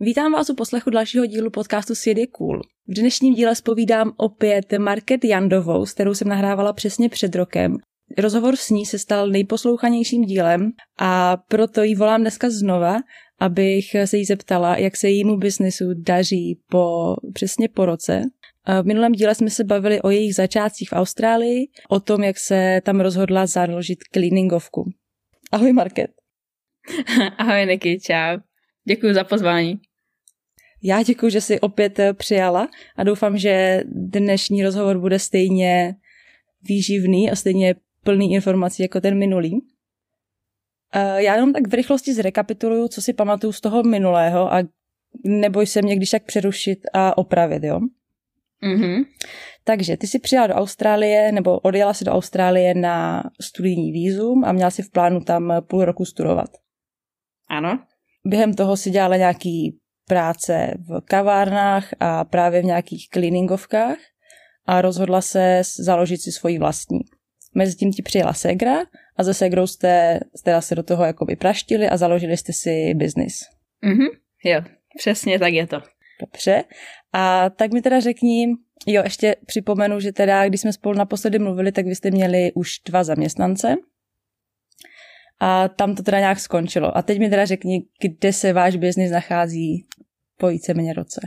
Vítám vás u poslechu dalšího dílu podcastu Svět je cool. V dnešním díle spovídám opět Market Jandovou, s kterou jsem nahrávala přesně před rokem. Rozhovor s ní se stal nejposlouchanějším dílem a proto ji volám dneska znova, abych se jí zeptala, jak se jejímu biznesu daří po, přesně po roce. V minulém díle jsme se bavili o jejich začátcích v Austrálii, o tom, jak se tam rozhodla založit cleaningovku. Ahoj Market. Ahoj Niky, čau. Děkuji za pozvání. Já děkuji, že jsi opět eh, přijala a doufám, že dnešní rozhovor bude stejně výživný a stejně plný informací jako ten minulý. Eh, já jenom tak v rychlosti zrekapituluju, co si pamatuju z toho minulého a neboj se mě když tak přerušit a opravit, jo? Mm-hmm. Takže ty jsi přijela do Austrálie, nebo odjela si do Austrálie na studijní výzum a měla si v plánu tam půl roku studovat. Ano. Během toho si dělala nějaký práce v kavárnách a právě v nějakých cleaningovkách a rozhodla se založit si svoji vlastní. Mezitím ti přijela Segra a ze Segrou jste, jste se do toho jakoby praštili a založili jste si biznis. Mhm, jo, přesně tak je to. Dobře. A tak mi teda řekni, jo, ještě připomenu, že teda, když jsme spolu naposledy mluvili, tak vy jste měli už dva zaměstnance. A tam to teda nějak skončilo. A teď mi teda řekni, kde se váš biznis nachází po víceméně roce.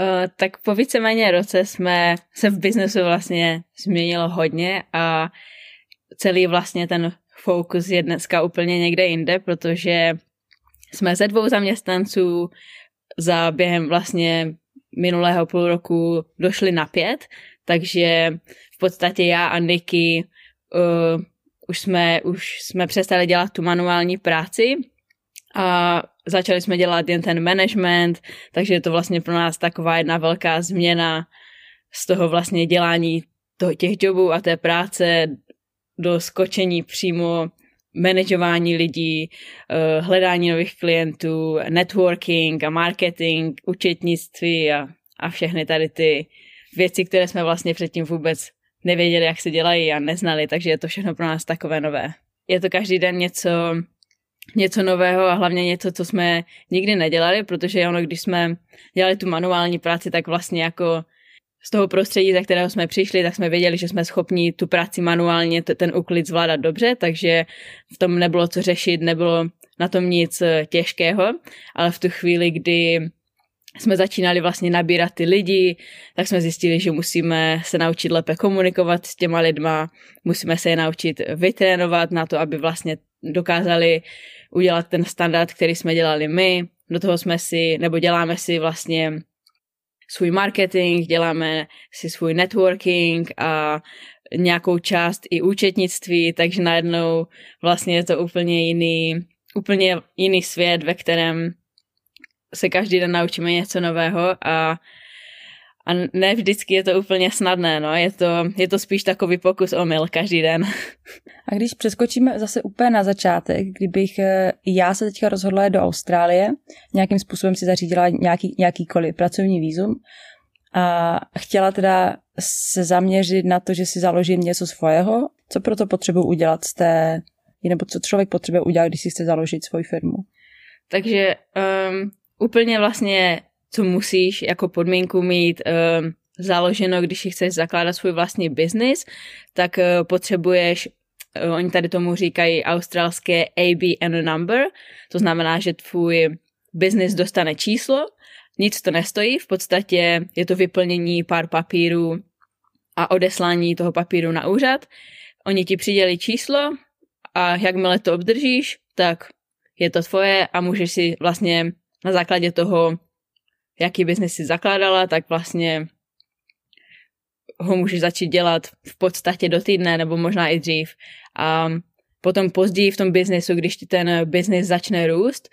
Uh, tak po víceméně roce jsme se v biznesu vlastně změnilo hodně a celý vlastně ten fokus je dneska úplně někde jinde, protože jsme ze dvou zaměstnanců za během vlastně minulého půl roku došli na pět, takže v podstatě já a Niky uh, už jsme, už jsme přestali dělat tu manuální práci a začali jsme dělat jen ten management, takže je to vlastně pro nás taková jedna velká změna z toho vlastně dělání toho, těch jobů a té práce do skočení přímo manažování lidí, eh, hledání nových klientů, networking a marketing, účetnictví a, a všechny tady ty věci, které jsme vlastně předtím vůbec nevěděli, jak se dělají a neznali, takže je to všechno pro nás takové nové. Je to každý den něco, něco nového a hlavně něco, co jsme nikdy nedělali, protože ono, když jsme dělali tu manuální práci, tak vlastně jako z toho prostředí, ze kterého jsme přišli, tak jsme věděli, že jsme schopni tu práci manuálně, ten úklid zvládat dobře, takže v tom nebylo co řešit, nebylo na tom nic eh, těžkého, ale v tu chvíli, kdy jsme začínali vlastně nabírat ty lidi, tak jsme zjistili, že musíme se naučit lépe komunikovat s těma lidma, musíme se je naučit vytrénovat na to, aby vlastně dokázali udělat ten standard, který jsme dělali my. Do toho jsme si, nebo děláme si vlastně svůj marketing, děláme si svůj networking a nějakou část i účetnictví, takže najednou vlastně je to úplně jiný, úplně jiný svět, ve kterém se každý den naučíme něco nového a a ne vždycky je to úplně snadné, no. Je to, je to spíš takový pokus o mil každý den. A když přeskočíme zase úplně na začátek, kdybych eh, já se teďka rozhodla do Austrálie, nějakým způsobem si zařídila nějaký, nějakýkoliv pracovní výzum a chtěla teda se zaměřit na to, že si založím něco svého, co proto potřebuji udělat z té, nebo co člověk potřebuje udělat, když si chce založit svoji firmu. Takže um, úplně vlastně co musíš jako podmínku mít uh, založeno, když chceš zakládat svůj vlastní biznis, tak uh, potřebuješ, uh, oni tady tomu říkají australské ABN number, to znamená, že tvůj biznis dostane číslo, nic to nestojí, v podstatě je to vyplnění pár papírů a odeslání toho papíru na úřad. Oni ti přidělí číslo a jakmile to obdržíš, tak je to tvoje a můžeš si vlastně na základě toho jaký biznis si zakládala, tak vlastně ho můžeš začít dělat v podstatě do týdne nebo možná i dřív. A potom později v tom biznesu, když ti ten biznis začne růst,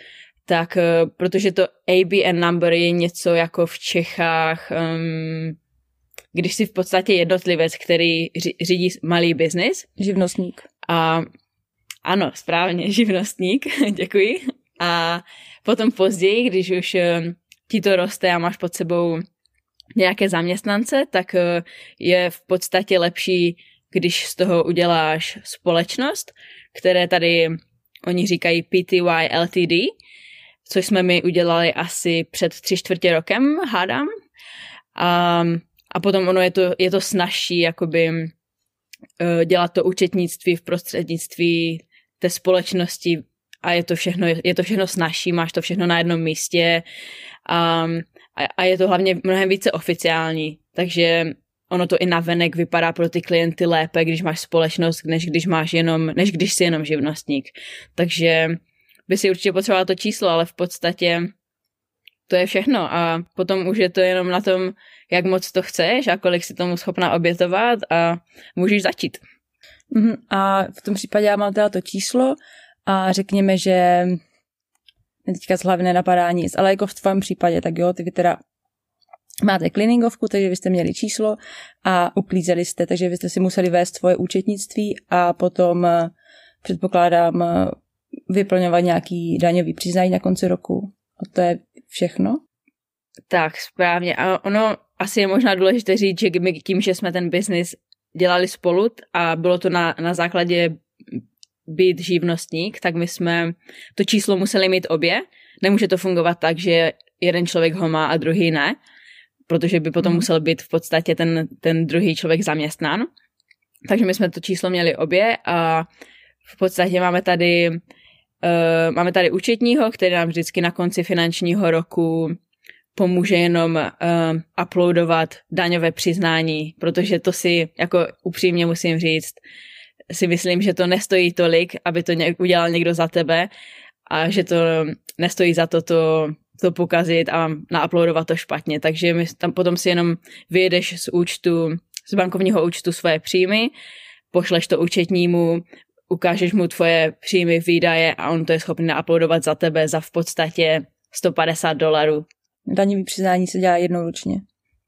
tak eh, protože to ABN number je něco jako v Čechách, um, když jsi v podstatě jednotlivec, který řídí malý biznis. Živnostník. A ano, správně, živnostník, děkuji. A potom později, když už um, ti to roste a máš pod sebou nějaké zaměstnance, tak uh, je v podstatě lepší, když z toho uděláš společnost, které tady oni říkají PTY LTD, což jsme mi udělali asi před tři čtvrtě rokem, hádám. A, a potom ono je to, je to snažší, jakoby uh, dělat to účetnictví v prostřednictví té společnosti a je to všechno, je to všechno snažší, máš to všechno na jednom místě a, a, a je to hlavně mnohem více oficiální, takže ono to i navenek vypadá pro ty klienty lépe, když máš společnost, než když máš jenom, než když jsi jenom živnostník. Takže by si určitě potřebovala to číslo, ale v podstatě to je všechno a potom už je to jenom na tom, jak moc to chceš a kolik si tomu schopná obětovat a můžeš začít. Mm-hmm. A v tom případě já mám teda to číslo a řekněme, že teďka z hlavy nenapadá nic, ale jako v tvém případě, tak jo, ty vy teda máte cleaningovku, takže vy jste měli číslo a uklízeli jste, takže vy jste si museli vést svoje účetnictví a potom předpokládám vyplňovat nějaký daňový přiznání na konci roku. A to je všechno? Tak, správně. A ono asi je možná důležité říct, že my tím, že jsme ten biznis dělali spolu a bylo to na, na základě být živnostník, tak my jsme to číslo museli mít obě. Nemůže to fungovat tak, že jeden člověk ho má a druhý ne, protože by potom mm. musel být v podstatě ten, ten druhý člověk zaměstnán. Takže my jsme to číslo měli obě a v podstatě máme tady Uh, máme tady účetního, který nám vždycky na konci finančního roku pomůže jenom uh, uploadovat daňové přiznání, protože to si, jako upřímně musím říct, si myslím, že to nestojí tolik, aby to udělal někdo za tebe a že to nestojí za to to, to pokazit a nauploadovat to špatně. Takže my tam potom si jenom vyjedeš z účtu, z bankovního účtu svoje příjmy, pošleš to účetnímu, ukážeš mu tvoje příjmy, výdaje a on to je schopný nauploadovat za tebe za v podstatě 150 dolarů. Daňový přiznání se dělá jednou ročně.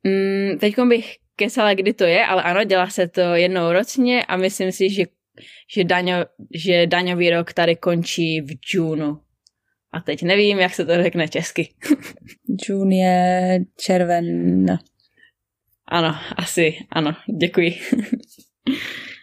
Mm, teď bych kesala, kdy to je, ale ano, dělá se to jednou ročně a myslím si, že, že, daňo, že daňový rok tady končí v džúnu. A teď nevím, jak se to řekne česky. June je červen. Ano, asi, ano, děkuji.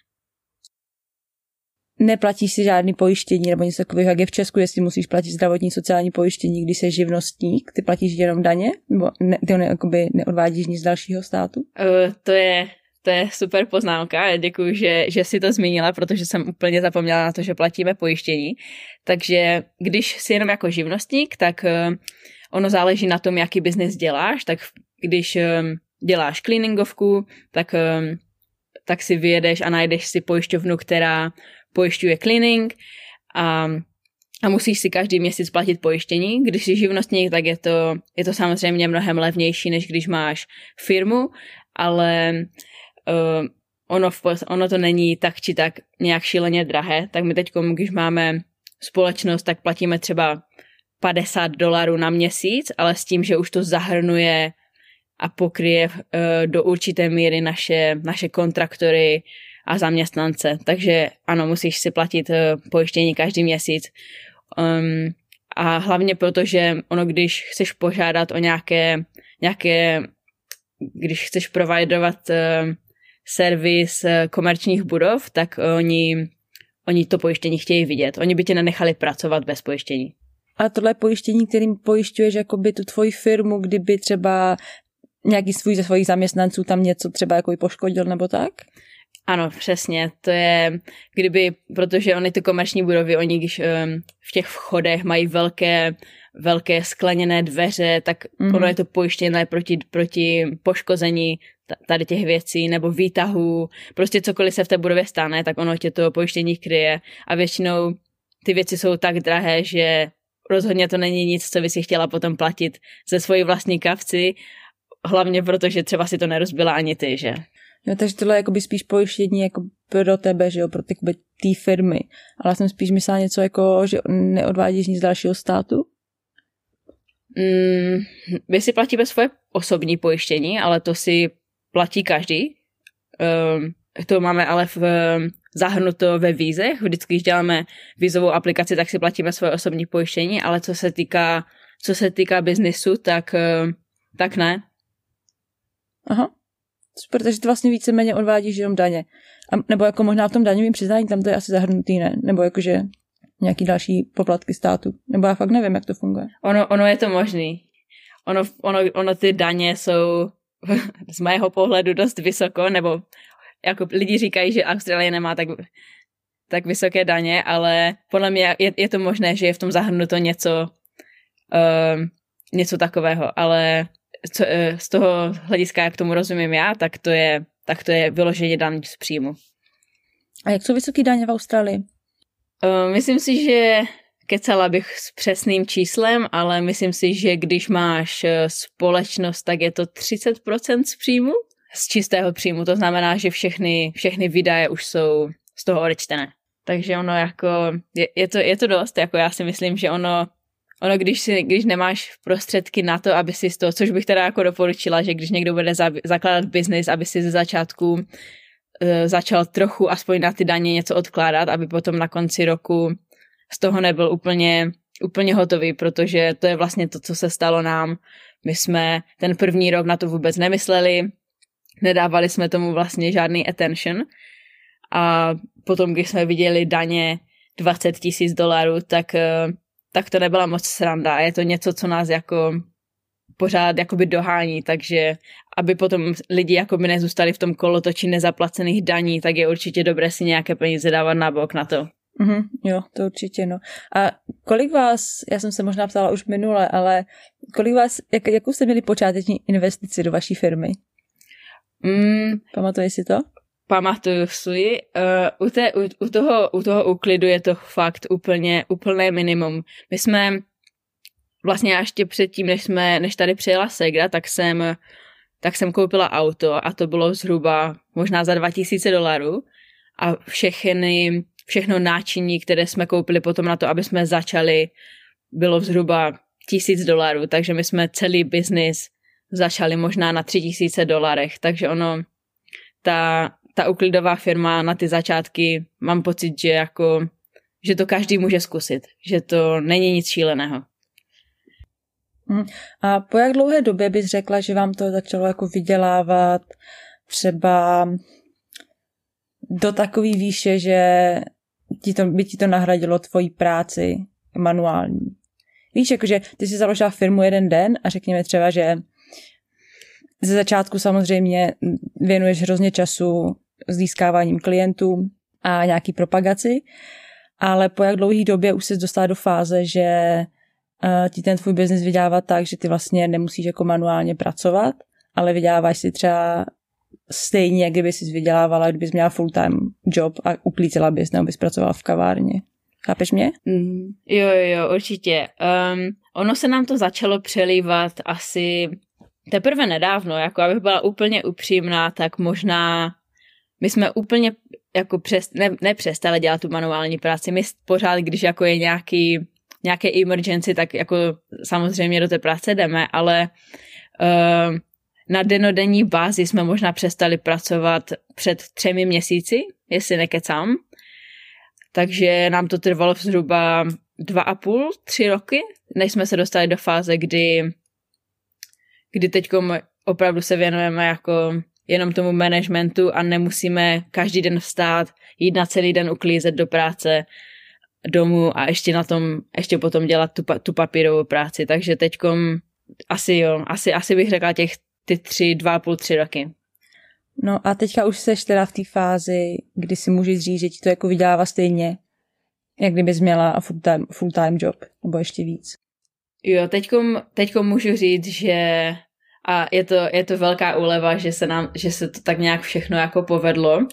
neplatíš si žádný pojištění nebo něco takového, jak je v Česku, jestli musíš platit zdravotní sociální pojištění, když jsi živnostník, ty platíš jenom daně, nebo ne, ty ne, jakoby neodvádíš nic dalšího státu? Uh, to je to je super poznámka. Děkuji, že, že si to zmínila, protože jsem úplně zapomněla na to, že platíme pojištění. Takže když jsi jenom jako živnostník, tak uh, ono záleží na tom, jaký biznis děláš. Tak když um, děláš cleaningovku, tak, tak si vyjedeš a najdeš si pojišťovnu, která pojišťuje cleaning a, a musíš si každý měsíc platit pojištění. Když jsi živnostník, tak je to, je to samozřejmě mnohem levnější, než když máš firmu, ale uh, ono, v, ono to není tak či tak nějak šíleně drahé. Tak my teď, když máme společnost, tak platíme třeba 50 dolarů na měsíc, ale s tím, že už to zahrnuje a pokryje uh, do určité míry naše, naše kontraktory, a zaměstnance. Takže ano, musíš si platit eh, pojištění každý měsíc. Um, a hlavně proto, že ono, když chceš požádat o nějaké, nějaké když chceš providovat uh, servis uh, komerčních budov, tak oni, oni to pojištění chtějí vidět. Oni by tě nenechali pracovat bez pojištění. A tohle pojištění, kterým pojišťuješ jakoby tu tvoji firmu, kdyby třeba nějaký svůj ze svých zaměstnanců tam něco třeba jako poškodil nebo tak? Ano, přesně. To je, kdyby, protože oni ty komerční budovy, oni když um, v těch vchodech mají velké, velké skleněné dveře, tak mm-hmm. ono je to pojištěné proti, proti poškození tady těch věcí nebo výtahů, prostě cokoliv se v té budově stane, tak ono tě to pojištění kryje a většinou ty věci jsou tak drahé, že rozhodně to není nic, co by si chtěla potom platit ze svojí vlastní kavci, hlavně protože třeba si to nerozbila ani ty, že? Jo, takže tohle je jakoby spíš pojištění jako pro tebe, že jo, pro ty té firmy. Ale já jsem spíš myslela něco jako, že neodvádíš nic z dalšího státu. Mm, my si platíme svoje osobní pojištění, ale to si platí každý. Um, to máme ale v, zahrnuto ve vízech. Vždycky, když děláme vízovou aplikaci, tak si platíme svoje osobní pojištění, ale co se týká, co se týká biznisu, tak, uh, tak ne. Aha. Super, takže ty vlastně víceméně odvádíš jenom daně. A, nebo jako možná v tom daňovém přiznání, tam to je asi zahrnutý, ne? Nebo jakože nějaký další poplatky státu. Nebo já fakt nevím, jak to funguje. Ono, ono je to možný. Ono, ono, ono ty daně jsou z mého pohledu dost vysoko, nebo jako lidi říkají, že Austrálie nemá tak, tak vysoké daně, ale podle mě je, je to možné, že je v tom zahrnuto něco, uh, něco takového, ale co, uh, z toho hlediska, jak tomu rozumím já, tak to je, tak to je vyloženě daň z příjmu. A jak jsou vysoké daně v Austrálii? Uh, myslím si, že kecala bych s přesným číslem, ale myslím si, že když máš eh, společnost, tak je to 30% z příjmu, z čistého příjmu, to znamená, že všechny, všechny výdaje už jsou z toho odečtené. Takže ono jako, je, je, to, je to dost, jako já si myslím, že ono, ono když, si, když nemáš prostředky na to, aby si z toho, což bych teda jako doporučila, že když někdo bude za, zakládat biznis, aby si ze začátku uh, začal trochu aspoň na ty daně něco odkládat, aby potom na konci roku z toho nebyl úplně, úplně hotový, protože to je vlastně to, co se stalo nám. My jsme ten první rok na to vůbec nemysleli, nedávali jsme tomu vlastně žádný attention a potom, když jsme viděli daně 20 tisíc dolarů, tak, eh, tak to nebyla moc sranda a je to něco, co nás jako pořád jakoby dohání, takže aby potom lidi jakoby nezůstali v tom kolotoči nezaplacených daní, tak je určitě dobré si nějaké peníze dávat na bok na to. Mm-hmm, jo, to určitě, no. A kolik vás, já jsem se možná ptala už minule, ale kolik vás, jak, jakou jste měli počáteční investici do vaší firmy? Mm, Pamatuješ si to? Pamatuju si. Uh, u, té, u, u, toho, u toho úklidu je to fakt úplně, úplné minimum. My jsme vlastně ještě předtím, než, jsme, než tady přijela Segra, tak jsem, tak jsem koupila auto a to bylo zhruba možná za 2000 dolarů a všechny všechno náčiní, které jsme koupili potom na to, aby jsme začali, bylo zhruba tisíc dolarů, takže my jsme celý biznis začali možná na tři tisíce dolarech, takže ono, ta, ta uklidová firma na ty začátky, mám pocit, že jako, že to každý může zkusit, že to není nic šíleného. Mhm. A po jak dlouhé době bys řekla, že vám to začalo jako vydělávat třeba do takové výše, že ti to, by ti to nahradilo tvoji práci manuální. Víš, jakože ty si založila firmu jeden den a řekněme třeba, že ze začátku samozřejmě věnuješ hrozně času získáváním klientů a nějaký propagaci, ale po jak dlouhý době už se dostala do fáze, že uh, ti ten tvůj biznis vydělává tak, že ty vlastně nemusíš jako manuálně pracovat, ale vyděláváš si třeba stejně, jak kdyby jsi vydělávala, kdybys měla full-time job a uklízela bys nebo bys pracovala v kavárně. Chápeš mě? Mm, jo, jo, jo, určitě. Um, ono se nám to začalo přelívat asi teprve nedávno, jako abych byla úplně upřímná, tak možná my jsme úplně jako přes, ne, nepřestali dělat tu manuální práci. My pořád, když jako je nějaký, nějaké emergency, tak jako samozřejmě do té práce jdeme, ale uh, na denodenní bázi jsme možná přestali pracovat před třemi měsíci, jestli nekecám. Takže nám to trvalo zhruba dva a půl, tři roky, než jsme se dostali do fáze, kdy, kdy teď opravdu se věnujeme jako jenom tomu managementu a nemusíme každý den vstát, jít na celý den uklízet do práce, domů a ještě na tom, ještě potom dělat tu, tu papírovou práci. Takže teďkom asi jo, asi, asi bych řekla těch ty tři, dva půl, tři roky. No a teďka už seš teda v té fázi, kdy si můžeš říct, že ti to jako vydělává stejně, jak kdybys měla full-time, full-time job, nebo ještě víc. Jo, teďkom, teďkom můžu říct, že a je to, je to velká úleva, že se, nám, že se to tak nějak všechno jako povedlo,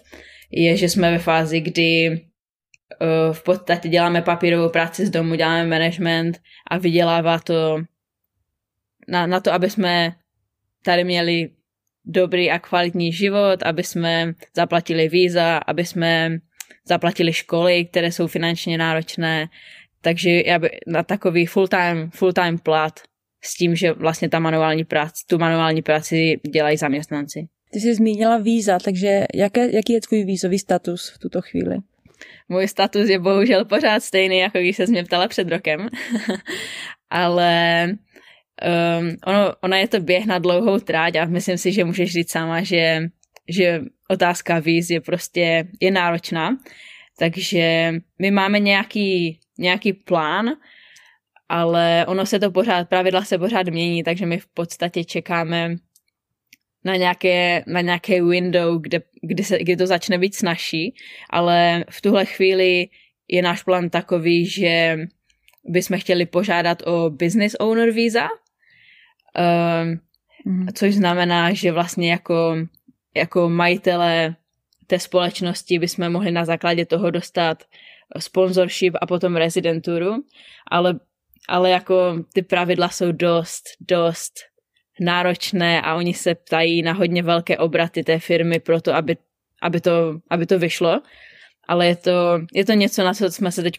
je, že jsme ve fázi, kdy uh, v podstatě děláme papírovou práci z domu, děláme management a vydělává to na, na to, aby jsme tady měli dobrý a kvalitní život, aby jsme zaplatili víza, aby jsme zaplatili školy, které jsou finančně náročné. Takže na takový full-time, full-time plat s tím, že vlastně ta manuální práce, tu manuální práci dělají zaměstnanci. Ty jsi zmínila víza, takže jaké, jaký je tvůj vízový status v tuto chvíli? Můj status je bohužel pořád stejný, jako když se mě ptala před rokem. Ale um, ono, ona je to běh na dlouhou tráť a myslím si, že můžeš říct sama, že, že otázka víz je prostě je náročná. Takže my máme nějaký, nějaký plán, ale ono se to pořád, pravidla se pořád mění, takže my v podstatě čekáme na nějaké, na nějaké window, kde, kde, se, kde to začne být snažší, ale v tuhle chvíli je náš plán takový, že bychom chtěli požádat o business owner visa, um, mm. což znamená, že vlastně jako, jako majitele té společnosti bychom mohli na základě toho dostat sponsorship a potom rezidenturu, ale, ale jako ty pravidla jsou dost, dost náročné a oni se ptají na hodně velké obraty té firmy pro to, aby, aby, to, aby to vyšlo. Ale je to, je to něco, na co jsme se teď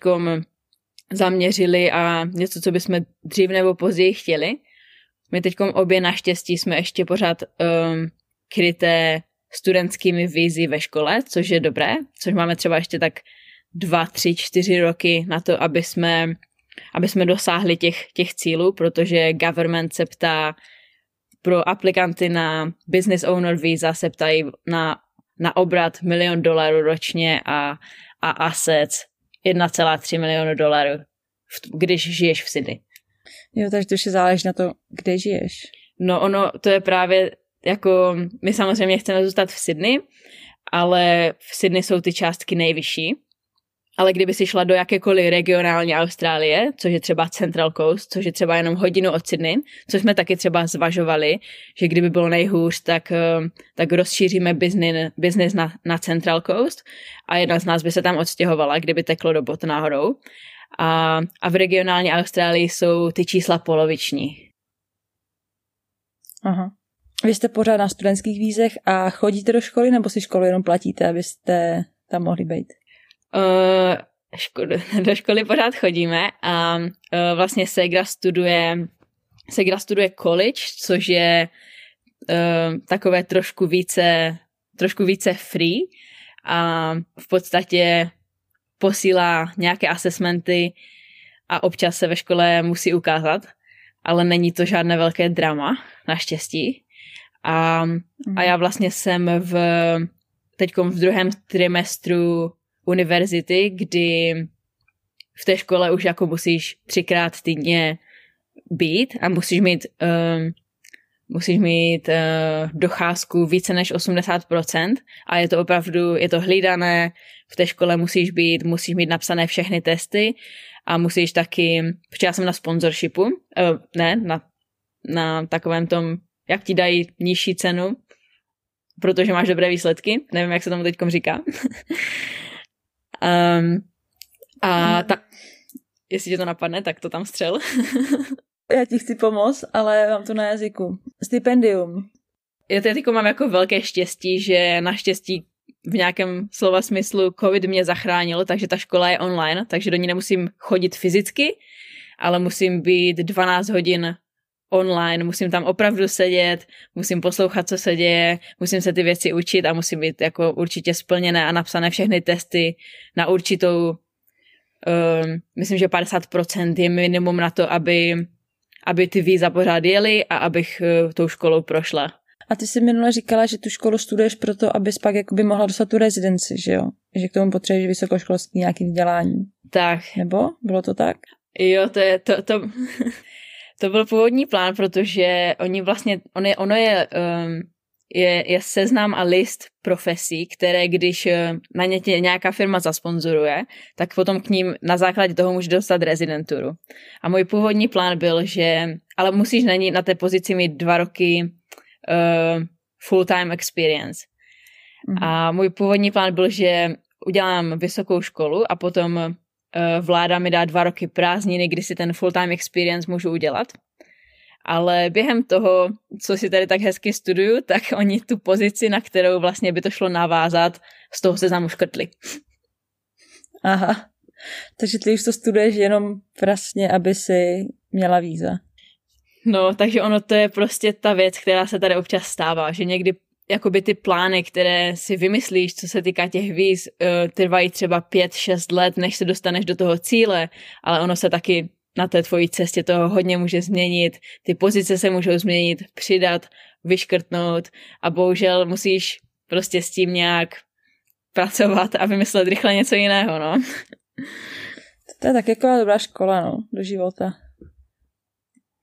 zaměřili a něco, co bychom dřív nebo později chtěli. My teď obě naštěstí jsme ještě pořád um, kryté studentskými vízy ve škole, což je dobré, což máme třeba ještě tak dva, tři, čtyři roky na to, aby jsme, aby jsme dosáhli těch, těch cílů, protože government se ptá pro aplikanty na business owner visa se ptají na, na obrat milion dolarů ročně a, a assets 1,3 milionu dolarů, když žiješ v Sydney. Jo, takže to záleží na to, kde žiješ. No ono, to je právě jako, my samozřejmě chceme zůstat v Sydney, ale v Sydney jsou ty částky nejvyšší ale kdyby si šla do jakékoliv regionální Austrálie, což je třeba Central Coast, což je třeba jenom hodinu od Sydney, což jsme taky třeba zvažovali, že kdyby bylo nejhůř, tak, eh, tak rozšíříme business na, na Central Coast a jedna z nás by se tam odstěhovala, kdyby teklo do bot náhodou. A, a v regionální Austrálii jsou ty čísla poloviční. Aha. Vy jste pořád na studentských vízech a chodíte do školy, nebo si školu jenom platíte, abyste tam mohli být? Uh, do školy pořád chodíme a uh, vlastně Segra studuje Segra studuje college, což je uh, takové trošku více trošku více free a v podstatě posílá nějaké assessmenty a občas se ve škole musí ukázat, ale není to žádné velké drama, naštěstí. A, a já vlastně jsem v teď v druhém trimestru univerzity, kdy v té škole už jako musíš třikrát týdně být a musíš mít, um, musíš mít uh, docházku více než 80% a je to opravdu, je to hlídané, v té škole musíš být, musíš mít napsané všechny testy a musíš taky, protože já jsem na sponsorshipu, uh, ne, na, na takovém tom, jak ti dají nižší cenu, protože máš dobré výsledky, nevím, jak se tomu teď říká. Um, a ta, jestli tě to napadne, tak to tam střel. Já ti chci pomoct, ale mám to na jazyku. Stipendium. Já teď mám jako velké štěstí, že naštěstí v nějakém slova smyslu covid mě zachránil, takže ta škola je online, takže do ní nemusím chodit fyzicky, ale musím být 12 hodin online, musím tam opravdu sedět, musím poslouchat, co se děje, musím se ty věci učit a musím být jako určitě splněné a napsané všechny testy na určitou, um, myslím, že 50% je minimum na to, aby, aby ty víza pořád jeli a abych uh, tou školou prošla. A ty jsi minule říkala, že tu školu studuješ proto, abys pak jakoby mohla dostat tu rezidenci, že jo? Že k tomu potřebuješ vysokoškolský nějaký vzdělání. Tak. Nebo? Bylo to tak? Jo, to je, to, to, to byl původní plán, protože oni vlastně, on je, ono je, um, je, je seznam a list profesí, které když uh, na ně tě nějaká firma zasponzoruje, tak potom k ním na základě toho může dostat rezidenturu. A můj původní plán byl, že, ale musíš na, ní, na té pozici mít dva roky uh, full-time experience. Mm-hmm. A můj původní plán byl, že udělám vysokou školu a potom Eh, vláda mi dá dva roky prázdniny, kdy si ten full-time experience můžu udělat. Ale během toho, co si tady tak hezky studuju, tak oni tu pozici, na kterou vlastně by to šlo navázat, z toho se škrtli. Aha, takže ty už to studuješ jenom vlastně, aby si měla víza. No, takže ono to je prostě ta věc, která se tady občas stává, že někdy jakoby ty plány, které si vymyslíš, co se týká těch víz, uh, trvají třeba 5-6 let, než se dostaneš do toho cíle, ale ono se taky na té tvojí cestě toho hodně může změnit, ty pozice se můžou změnit, přidat, vyškrtnout a bohužel musíš prostě s tím nějak pracovat a vymyslet rychle něco jiného, no. To je tak jako dobrá škola, no, do života.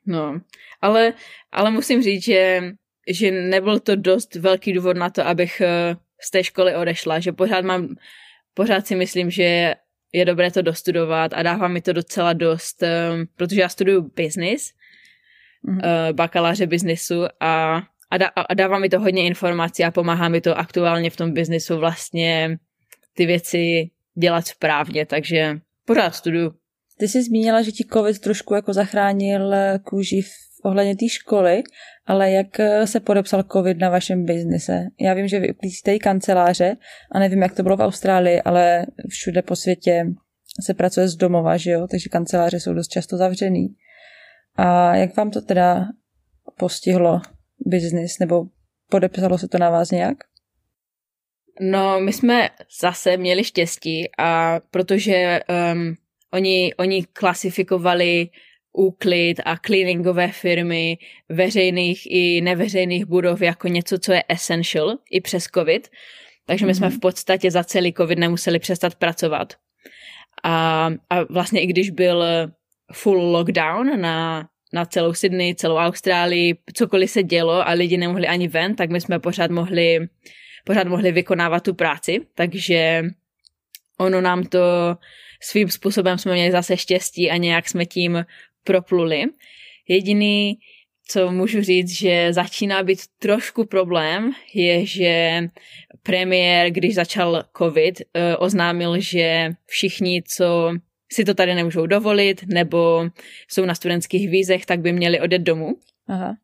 No, ale, ale musím říct, že, že nebyl to dost velký důvod na to, abych eh, z té školy odešla, že pořád mám, pořád si myslím, že je dobré to dostudovat a dává mi to docela dost, um, protože já studuju business, mm-hmm. bakaláře biznisu a, a, dá, a dává mi to hodně informací a pomáhá mi to aktuálně v tom biznisu vlastně ty věci dělat správně, takže pořád studuju. Ty jsi zmínila, že ti covid trošku jako zachránil kůži v ohledně té školy, ale jak se podepsal covid na vašem biznise? Já vím, že vy uklízíte i kanceláře a nevím, jak to bylo v Austrálii, ale všude po světě se pracuje z domova, že jo? takže kanceláře jsou dost často zavřený. A jak vám to teda postihlo biznis, nebo podepsalo se to na vás nějak? No, my jsme zase měli štěstí a protože um, oni, oni klasifikovali úklid a cleaningové firmy veřejných i neveřejných budov jako něco, co je essential i přes covid. Takže my mm-hmm. jsme mhm. v podstatě za celý covid nemuseli přestat pracovat. A, a vlastně i když byl full lockdown na, na celou Sydney, celou Austrálii, cokoliv se dělo a lidi nemohli ani ven, tak my jsme pořád mohli, pořád mohli vykonávat tu práci. Takže ono nám to svým způsobem jsme měli zase štěstí a nějak jsme tím propluli. Jediný, co můžu říct, že začíná být trošku problém, je, že premiér, když začal covid, eh, oznámil, že všichni, co si to tady nemůžou dovolit, nebo jsou na studentských vízech, tak by měli odjet domů. Aha.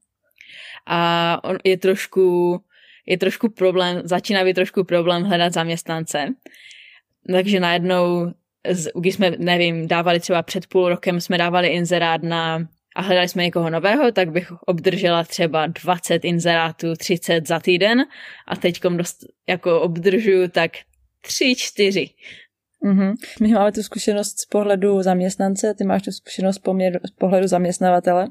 A on je trošku, je trošku problém, začíná být trošku problém hledat zaměstnance. Takže najednou když jsme, nevím, dávali třeba před půl rokem, jsme dávali inzerát na a hledali jsme někoho nového, tak bych obdržela třeba 20 inzerátů, 30 za týden a teď dost, jako obdržuju tak 3, 4. Mm-hmm. My máme tu zkušenost z pohledu zaměstnance, ty máš tu zkušenost poměr, z pohledu zaměstnavatele.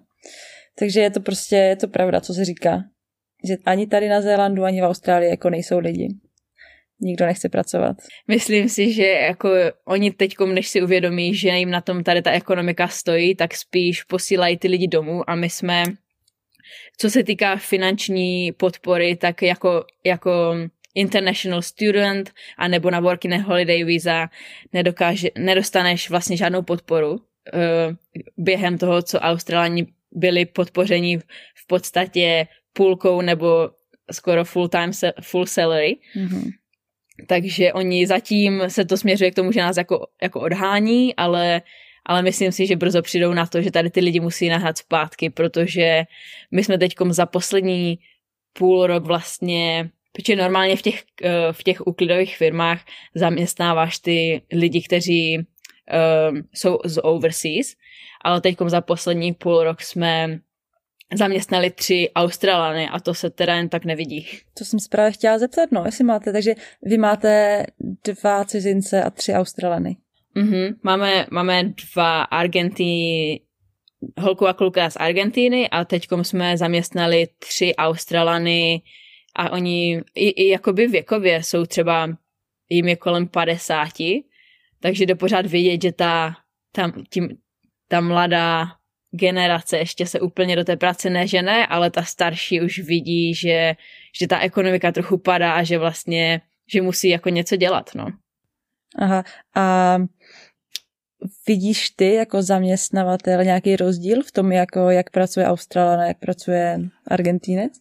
Takže je to prostě, je to pravda, co se říká. Že ani tady na Zélandu, ani v Austrálii jako nejsou lidi nikdo nechce pracovat. Myslím si, že jako oni teď, než si uvědomí, že jim na tom tady ta ekonomika stojí, tak spíš posílají ty lidi domů a my jsme, co se týká finanční podpory, tak jako, jako international student a nebo na working and holiday visa nedokáže, nedostaneš vlastně žádnou podporu uh, během toho, co Australani byli podpořeni v podstatě půlkou nebo skoro full time, full salary. Mm-hmm. Takže oni zatím se to směřuje k tomu, že nás jako, jako odhání, ale, ale myslím si, že brzo přijdou na to, že tady ty lidi musí nahrát zpátky, protože my jsme teď za poslední půl rok vlastně, protože normálně v těch, eh, v těch úklidových firmách zaměstnáváš ty lidi, kteří um, jsou z overseas, ale teď za poslední půl rok jsme zaměstnali tři Australany a to se teda jen tak nevidí. To jsem se právě chtěla zeptat, no, jestli máte, takže vy máte dva cizince a tři Australany. Mm-hmm. Máme, máme dva Argentiny, holku a kluka z Argentíny a teď jsme zaměstnali tři Australany a oni i, i jakoby věkově jsou třeba, jim je kolem 50, takže jde pořád vidět, že ta, ta, tím, ta mladá generace ještě se úplně do té práce nežene, ale ta starší už vidí, že, že ta ekonomika trochu padá a že vlastně, že musí jako něco dělat, no. Aha, a vidíš ty jako zaměstnavatel nějaký rozdíl v tom, jako, jak pracuje Australan a jak pracuje Argentínec?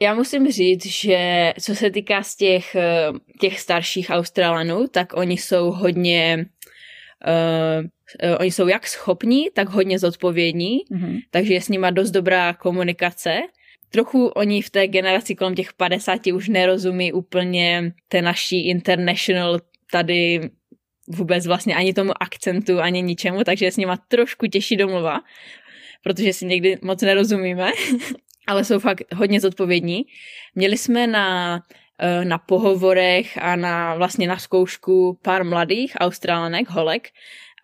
Já musím říct, že co se týká z těch, těch starších Australanů, tak oni jsou hodně uh, uh, oni jsou jak schopní, tak hodně zodpovědní, mm-hmm. takže je s nima dost dobrá komunikace. Trochu oni v té generaci kolem těch 50 už nerozumí úplně té naší international tady vůbec vlastně ani tomu akcentu, ani ničemu, takže je s nima trošku těžší domluva. protože si někdy moc nerozumíme, ale jsou fakt hodně zodpovědní. Měli jsme na, eh, na pohovorech a na vlastně na zkoušku pár mladých australanek, holek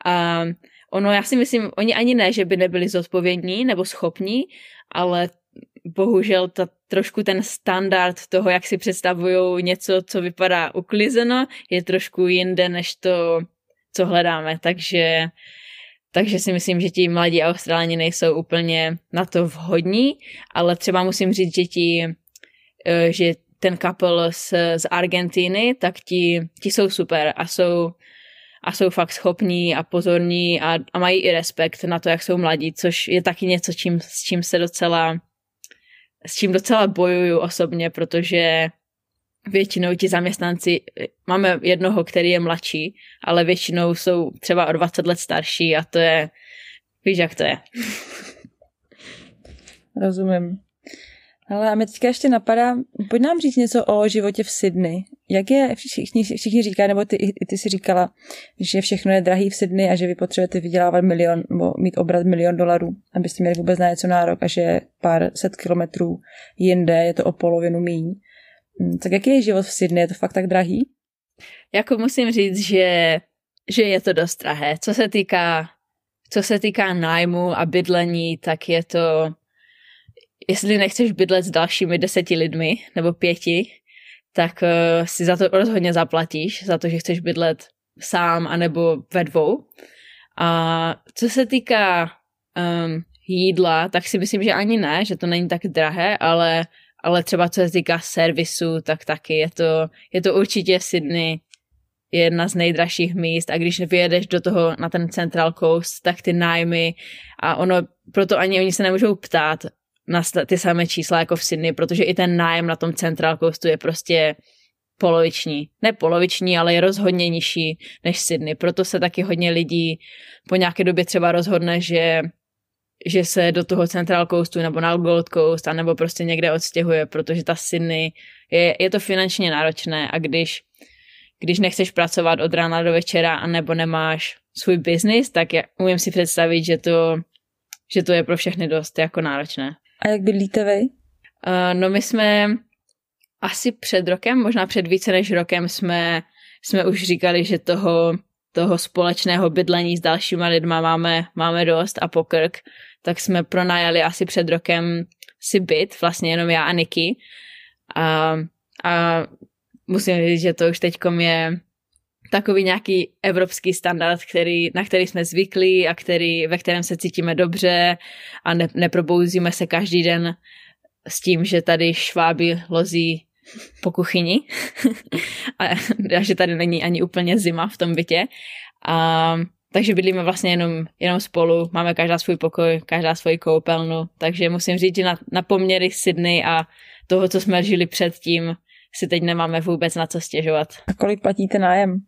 a ono, já si myslím, oni ani ne, že by nebyli zodpovědní nebo schopní, ale bohužel ta, trošku ten standard toho, jak si představují něco, co vypadá uklizeno, je trošku jinde, než to, co hledáme. Takže, takže si myslím, že ti mladí Australani nejsou úplně na to vhodní, ale třeba musím říct, že ti, eh, že ten couple z, z Argentíny, tak ti, ti jsou super a jsou, a jsou fakt schopní a pozorní a, a mají i respekt na to, jak jsou mladí, což je taky něco, čím, s čím se docela s čím docela bojuju osobně, protože většinou ti zaměstnanci, máme jednoho, který je mladší, ale většinou jsou třeba o 20 let starší a to je, víš, jak to je. Rozumím. Ale a mě teďka ještě napadá, pojď nám říct něco o životě v Sydney. Jak je, všichni, všichni říkají, nebo ty, ty si říkala, že všechno je drahý v Sydney a že vy potřebujete vydělávat milion, nebo mít obrat milion dolarů, abyste měli vůbec na něco nárok a že pár set kilometrů jinde je to o polovinu míň. Hm, tak jaký je život v Sydney? Je to fakt tak drahý? Jako musím říct, že, že je to dost drahé. Co se týká, co se týká nájmu a bydlení, tak je to jestli nechceš bydlet s dalšími deseti lidmi nebo pěti, tak uh, si za to rozhodně zaplatíš, za to, že chceš bydlet sám anebo ve dvou. A co se týká um, jídla, tak si myslím, že ani ne, že to není tak drahé, ale, ale třeba co se týká servisu, tak taky je to, je to určitě Sydney jedna z nejdražších míst a když vyjedeš do toho na ten Central Coast, tak ty nájmy a ono, proto ani oni se nemůžou ptát, na ty samé čísla jako v Sydney, protože i ten nájem na tom Central Coastu je prostě poloviční. Ne poloviční, ale je rozhodně nižší než Sydney. Proto se taky hodně lidí po nějaké době třeba rozhodne, že, že se do toho Central Coastu nebo na Gold Coast a nebo prostě někde odstěhuje, protože ta Sydney je, je to finančně náročné a když, když nechceš pracovat od rána do večera a nebo nemáš svůj biznis, tak já umím si představit, že to, že to je pro všechny dost jako náročné. A jak bydlíte vy? Uh, no my jsme asi před rokem, možná před více než rokem jsme, jsme už říkali, že toho, toho společného bydlení s dalšíma lidma máme, máme dost a pokrk, tak jsme pronajali asi před rokem si byt, vlastně jenom já a Niky. A, a musím říct, že to už teďkom je takový nějaký evropský standard, který, na který jsme zvyklí a který, ve kterém se cítíme dobře a ne, neprobouzíme se každý den s tím, že tady šváby lozí po kuchyni a, a že tady není ani úplně zima v tom bytě. A, takže bydlíme vlastně jenom, jenom spolu, máme každá svůj pokoj, každá svoji koupelnu, takže musím říct, že na, na poměry Sydney a toho, co jsme žili předtím, si teď nemáme vůbec na co stěžovat. A kolik platíte nájem?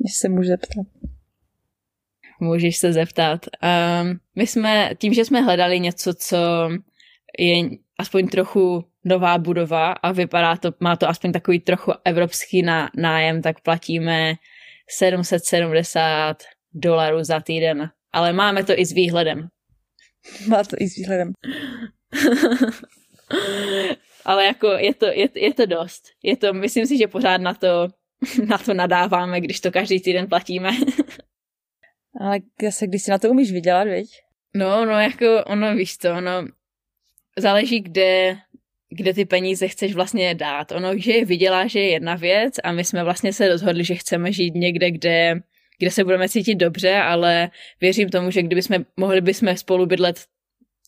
Když se může zeptat. Můžeš se zeptat. Um, my jsme, tím, že jsme hledali něco, co je aspoň trochu nová budova a vypadá to, má to aspoň takový trochu evropský ná, nájem, tak platíme 770 dolarů za týden. Ale máme to i s výhledem. Má to i s výhledem. Ale jako je to, je, je to dost. Je to, myslím si, že pořád na to na to nadáváme, když to každý týden platíme. Ale zase, když si na to umíš vydělat, viď? No, no, jako ono, víš co, ono záleží, kde, kde ty peníze chceš vlastně dát. Ono, že je vydělá, že je jedna věc a my jsme vlastně se rozhodli, že chceme žít někde, kde, kde se budeme cítit dobře, ale věřím tomu, že kdyby jsme mohli bychom spolu bydlet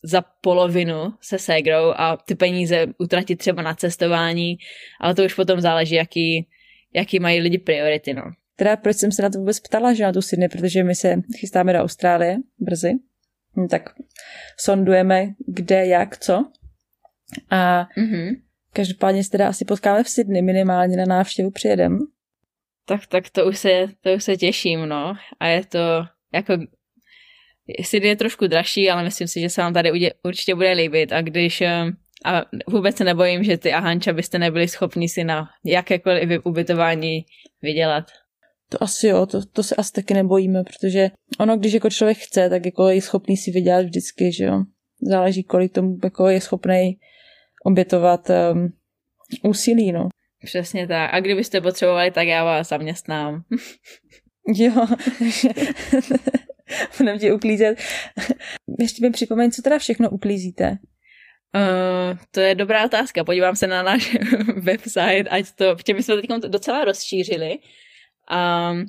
za polovinu se ségrou a ty peníze utratit třeba na cestování, ale to už potom záleží, jaký, jaký mají lidi priority, no. Teda proč jsem se na to vůbec ptala, že na tu Sydney, protože my se chystáme do Austrálie brzy, hm, tak sondujeme kde, jak, co. A mm-hmm. každopádně se teda asi potkáme v Sydney, minimálně na návštěvu přijedem. Tak, tak to už se, to už se těším, no. A je to jako Sydney je trošku dražší, ale myslím si, že se vám tady určitě bude líbit. A když eh, a vůbec se nebojím, že ty a Hanča byste nebyli schopni si na jakékoliv ubytování vydělat. To asi jo, to, to se asi taky nebojíme, protože ono, když jako člověk chce, tak jako je schopný si vydělat vždycky, že jo. záleží, kolik tomu jako je schopný obětovat um, úsilí, no. Přesně tak. A kdybyste potřebovali, tak já vás zaměstnám. jo, budeme ti uklízet. Ještě mi připomeň, co teda všechno uklízíte. Uh, to je dobrá otázka. Podívám se na náš website, ať to, protože my jsme teď docela rozšířili. Um, uh,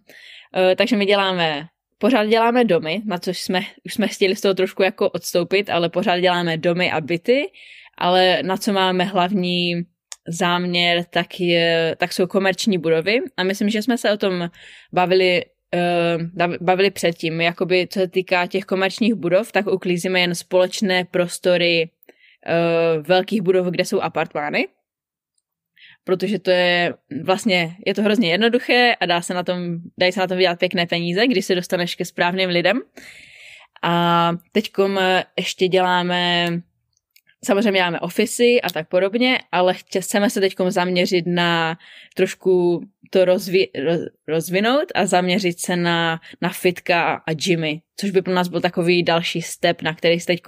takže my děláme, pořád děláme domy, na což jsme, už jsme chtěli z toho trošku jako odstoupit, ale pořád děláme domy a byty, ale na co máme hlavní záměr, tak, je, tak jsou komerční budovy a myslím, že jsme se o tom bavili uh, bavili předtím. Jakoby, co se týká těch komerčních budov, tak uklízíme jen společné prostory velkých budov, kde jsou apartmány, protože to je vlastně, je to hrozně jednoduché a dá se na tom, dají se na tom vydělat pěkné peníze, když se dostaneš ke správným lidem. A teďkom ještě děláme Samozřejmě máme ofisy a tak podobně, ale chceme se teď zaměřit na trošku to rozvi, roz, rozvinout a zaměřit se na, na fitka a gymy, což by pro nás byl takový další step, na který se teď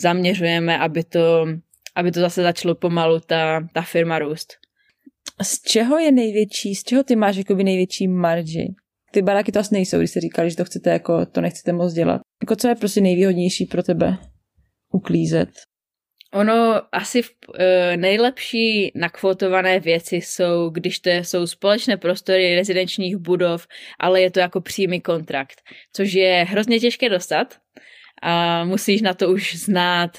zaměřujeme, aby to, aby to zase začalo pomalu ta, ta firma růst. Z čeho je největší, z čeho ty máš jakoby největší marži? Ty baráky to asi nejsou, když jste říkali, že to chcete jako, to nechcete moc dělat. Jako co je prostě nejvýhodnější pro tebe uklízet? Ono asi v, e, nejlepší nakvotované věci jsou, když to jsou společné prostory rezidenčních budov, ale je to jako přímý kontrakt, což je hrozně těžké dostat a musíš na to už znát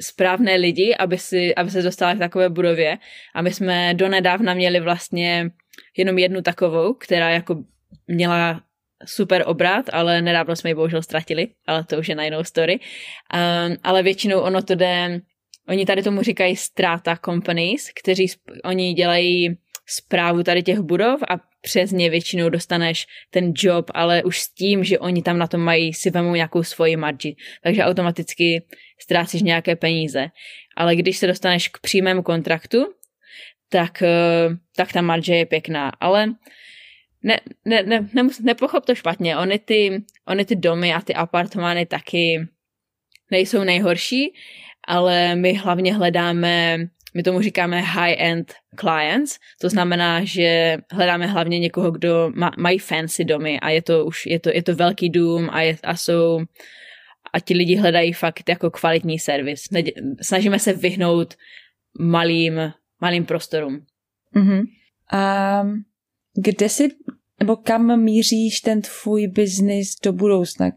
správné lidi, aby, si, aby se dostala k takové budově. A my jsme donedávna měli vlastně jenom jednu takovou, která jako měla super obrat, ale nedávno jsme ji bohužel ztratili, ale to už je na jinou story. Um, ale většinou ono to jde, oni tady tomu říkají strata companies, kteří, oni dělají zprávu tady těch budov a přes ně většinou dostaneš ten job, ale už s tím, že oni tam na tom mají, si vemou nějakou svoji marži. Takže automaticky ztrácíš nějaké peníze. Ale když se dostaneš k přímému kontraktu, tak, eh, tak ta marže je pěkná. Ale ne, ne, ne, ne, nepochop to špatně, ony ty, ony ty domy a ty apartmány taky nejsou nejhorší, ale my hlavně hledáme, my tomu říkáme high-end clients, to znamená, že hledáme hlavně někoho, kdo má, mají fancy domy a je to už, je to, je to velký dům a, je, a jsou, a ti lidi hledají fakt jako kvalitní servis. Snažíme se vyhnout malým, malým prostorům. Mm-hmm. Um, kde si, nebo kam míříš ten tvůj biznis do budoucna?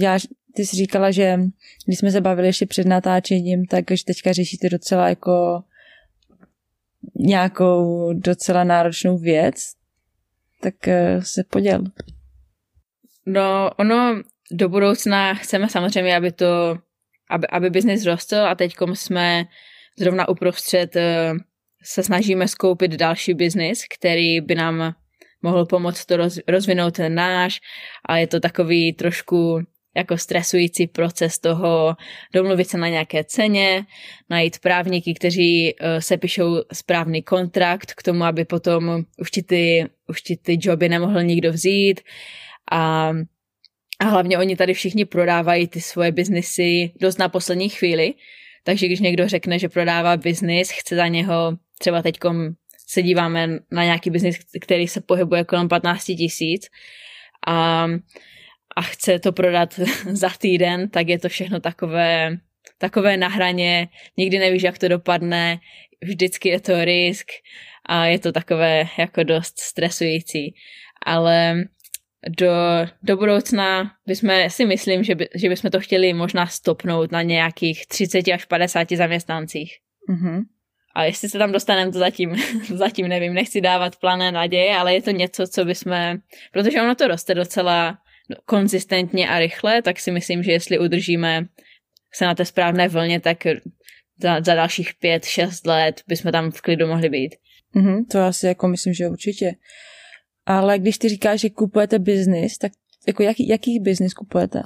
Já, ty jsi říkala, že když jsme se bavili ještě před natáčením, tak že teďka řešíte docela jako nějakou docela náročnou věc, tak eh, se poděl. No, ono do budoucna chceme samozřejmě, aby to, aby, aby biznis rostl a teď jsme zrovna uprostřed eh, se snažíme skoupit další biznis, který by nám mohl pomoct to roz, rozvinout ten náš a je to takový trošku jako stresující proces toho domluvit se na nějaké ceně, najít právníky, kteří uh, se píšou správný kontrakt k tomu, aby potom už ti ty, už ti ty joby nemohl nikdo vzít. A, a hlavně oni tady všichni prodávají ty svoje biznesy dost na poslední chvíli, takže když někdo řekne, že prodává biznis, chce za něho třeba teďkom se díváme na nějaký biznis, který se pohybuje kolem 15 tisíc a, a chce to prodat za týden, tak je to všechno takové, takové na hraně, nikdy nevíš, jak to dopadne, vždycky je to risk a je to takové jako dost stresující. Ale do, do budoucna bychom si myslím, že, by, že bychom to chtěli možná stopnout na nějakých 30 až 50 zaměstnancích. Mm-hmm. A jestli se tam dostaneme, to zatím, zatím nevím, nechci dávat plané naděje, ale je to něco, co bychom, protože ono to roste docela konzistentně a rychle, tak si myslím, že jestli udržíme se na té správné vlně, tak za, za dalších pět, šest let bychom tam v klidu mohli být. Mm-hmm, to asi jako myslím, že určitě. Ale když ty říkáš, že kupujete biznis, tak jako jaký, jaký biznis kupujete?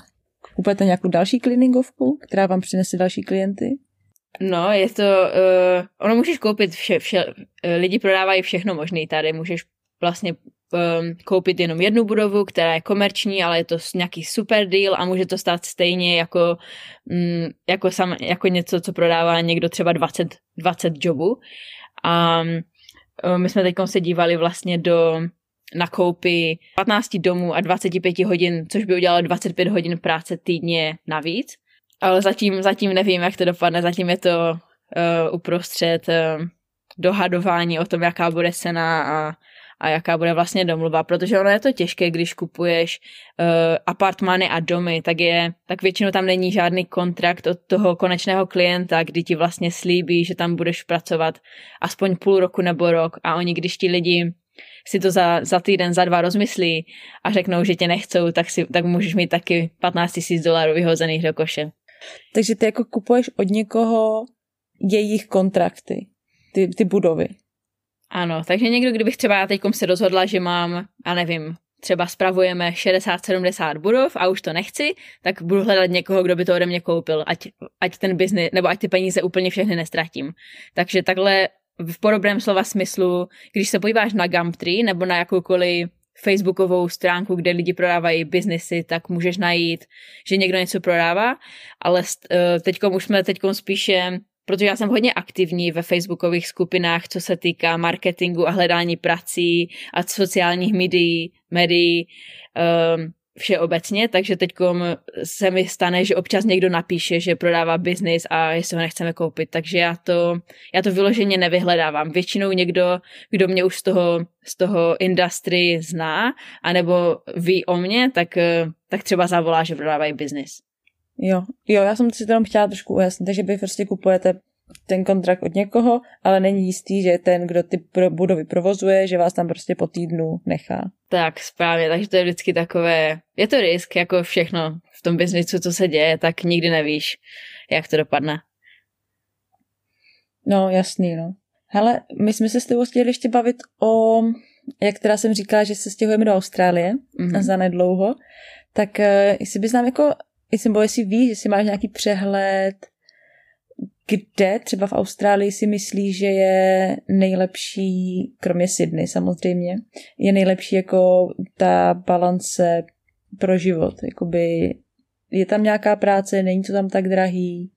Kupujete nějakou další cleaningovku, která vám přinese další klienty? No, je to, uh, ono můžeš koupit vše, vše, uh, lidi prodávají všechno možné tady, můžeš vlastně um, koupit jenom jednu budovu, která je komerční, ale je to nějaký super deal a může to stát stejně jako, um, jako, sam, jako něco, co prodává někdo třeba 20, 20 jobů. A um, my jsme teď se dívali vlastně do na koupy 15 domů a 25 hodin, což by udělalo 25 hodin práce týdně navíc. Ale zatím, zatím nevím, jak to dopadne, zatím je to uh, uprostřed uh, dohadování o tom, jaká bude cena a, a jaká bude vlastně domluva, protože ono je to těžké, když kupuješ uh, apartmány a domy, tak je, tak většinou tam není žádný kontrakt od toho konečného klienta, kdy ti vlastně slíbí, že tam budeš pracovat aspoň půl roku nebo rok. A oni, když ti lidi si to za, za týden, za dva rozmyslí a řeknou, že tě nechcou, tak, si, tak můžeš mít taky 15 tisíc dolarů vyhozených do koše. Takže ty jako kupuješ od někoho jejich kontrakty, ty, ty budovy. Ano, takže někdo, kdybych třeba teď se rozhodla, že mám, já nevím, třeba spravujeme 60-70 budov a už to nechci, tak budu hledat někoho, kdo by to ode mě koupil, ať, ať ten biznis, nebo ať ty peníze úplně všechny nestratím. Takže takhle v podobném slova smyslu, když se podíváš na Gumtree nebo na jakoukoliv facebookovou stránku, kde lidi prodávají biznesy, tak můžeš najít, že někdo něco prodává, ale uh, teďkom už jsme teďkom spíše protože já jsem hodně aktivní ve facebookových skupinách, co se týká marketingu a hledání prací a sociálních médií, médií um, všeobecně, takže teď se mi stane, že občas někdo napíše, že prodává biznis a jestli ho nechceme koupit, takže já to, já to vyloženě nevyhledávám. Většinou někdo, kdo mě už z toho, z toho industry zná, anebo ví o mě, tak, tak třeba zavolá, že prodávají biznis. Jo, jo, já jsem si jenom chtěla trošku ujasnit, takže vy prostě kupujete ten kontrakt od někoho, ale není jistý, že ten, kdo ty budovy provozuje, že vás tam prostě po týdnu nechá. Tak, správně, takže to je vždycky takové, je to risk, jako všechno v tom biznisu, co se děje, tak nikdy nevíš, jak to dopadne. No, jasný, no. Hele, my jsme se s tebou chtěli ještě bavit o, jak teda jsem říkala, že se stěhujeme do Austrálie mm-hmm. za nedlouho, tak uh, jestli bys nám jako, jestli, bo jestli víš, jestli máš nějaký přehled, kde třeba v Austrálii si myslí, že je nejlepší, kromě Sydney samozřejmě, je nejlepší jako ta balance pro život. Jakoby je tam nějaká práce, není to tam tak drahý.